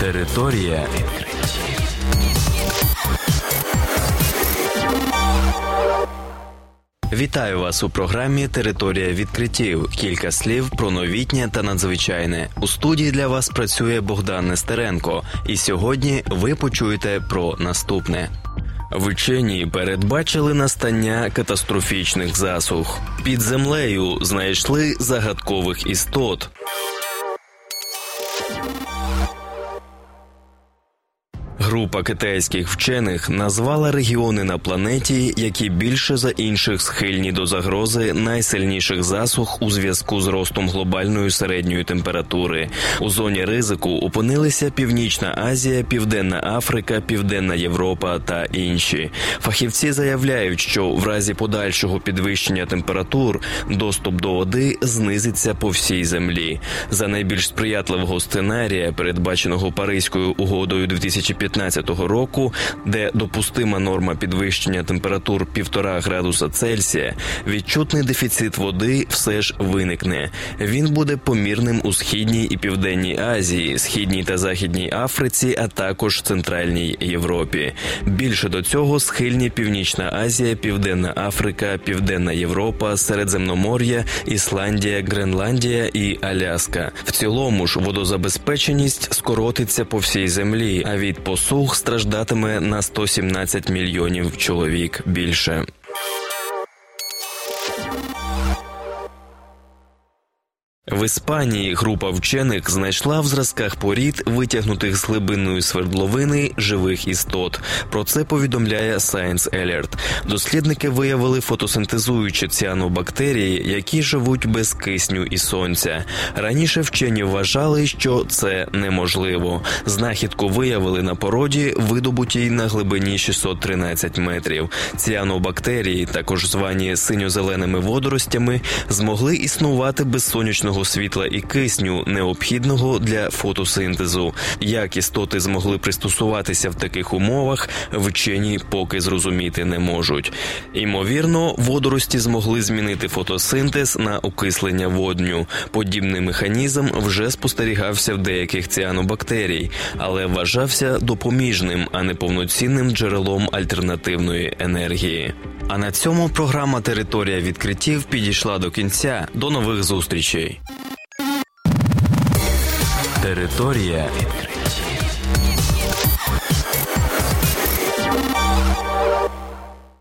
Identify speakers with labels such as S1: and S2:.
S1: Територія відкриттів. Вітаю вас у програмі Територія відкриттів. Кілька слів про новітнє та надзвичайне. У студії для вас працює Богдан Нестеренко, і сьогодні ви почуєте про наступне. Вчені передбачили настання катастрофічних засух. Під землею знайшли загадкових істот. Група китайських вчених назвала регіони на планеті, які більше за інших схильні до загрози найсильніших засух у зв'язку з ростом глобальної середньої температури. У зоні ризику опинилися Північна Азія, Південна Африка, Південна Європа та інші. Фахівці заявляють, що в разі подальшого підвищення температур доступ до води знизиться по всій землі. За найбільш сприятливого сценарія, передбаченого Паризькою угодою 2015 2015 року, де допустима норма підвищення температур півтора градуса Цельсія, відчутний дефіцит води все ж виникне. Він буде помірним у східній і південній Азії, східній та західній Африці, а також Центральній Європі. Більше до цього схильні Північна Азія, Південна Африка, Південна Європа, Середземномор'я, Ісландія, Гренландія і Аляска. В цілому ж водозабезпеченість скоротиться по всій землі, а від посуд Сух страждатиме на 117 мільйонів чоловік більше. В Іспанії група вчених знайшла в зразках порід, витягнутих з глибинної свердловини живих істот. Про це повідомляє Science Alert. Дослідники виявили фотосинтезуючі ціанобактерії, які живуть без кисню і сонця. Раніше вчені вважали, що це неможливо. Знахідку виявили на породі, видобутій на глибині 613 метрів. Ціанобактерії, також звані синьо-зеленими водоростями, змогли існувати без сонячного світла і кисню, необхідного для фотосинтезу. Як істоти змогли пристосуватися в таких умовах, вчені поки зрозуміти не можуть. Імовірно, водорості змогли змінити фотосинтез на окислення водню. Подібний механізм вже спостерігався в деяких ціанобактерій, але вважався допоміжним, а не повноцінним джерелом альтернативної енергії. А на цьому програма Територія відкриттів підійшла до кінця. До нових зустрічей. Територія відкриттів.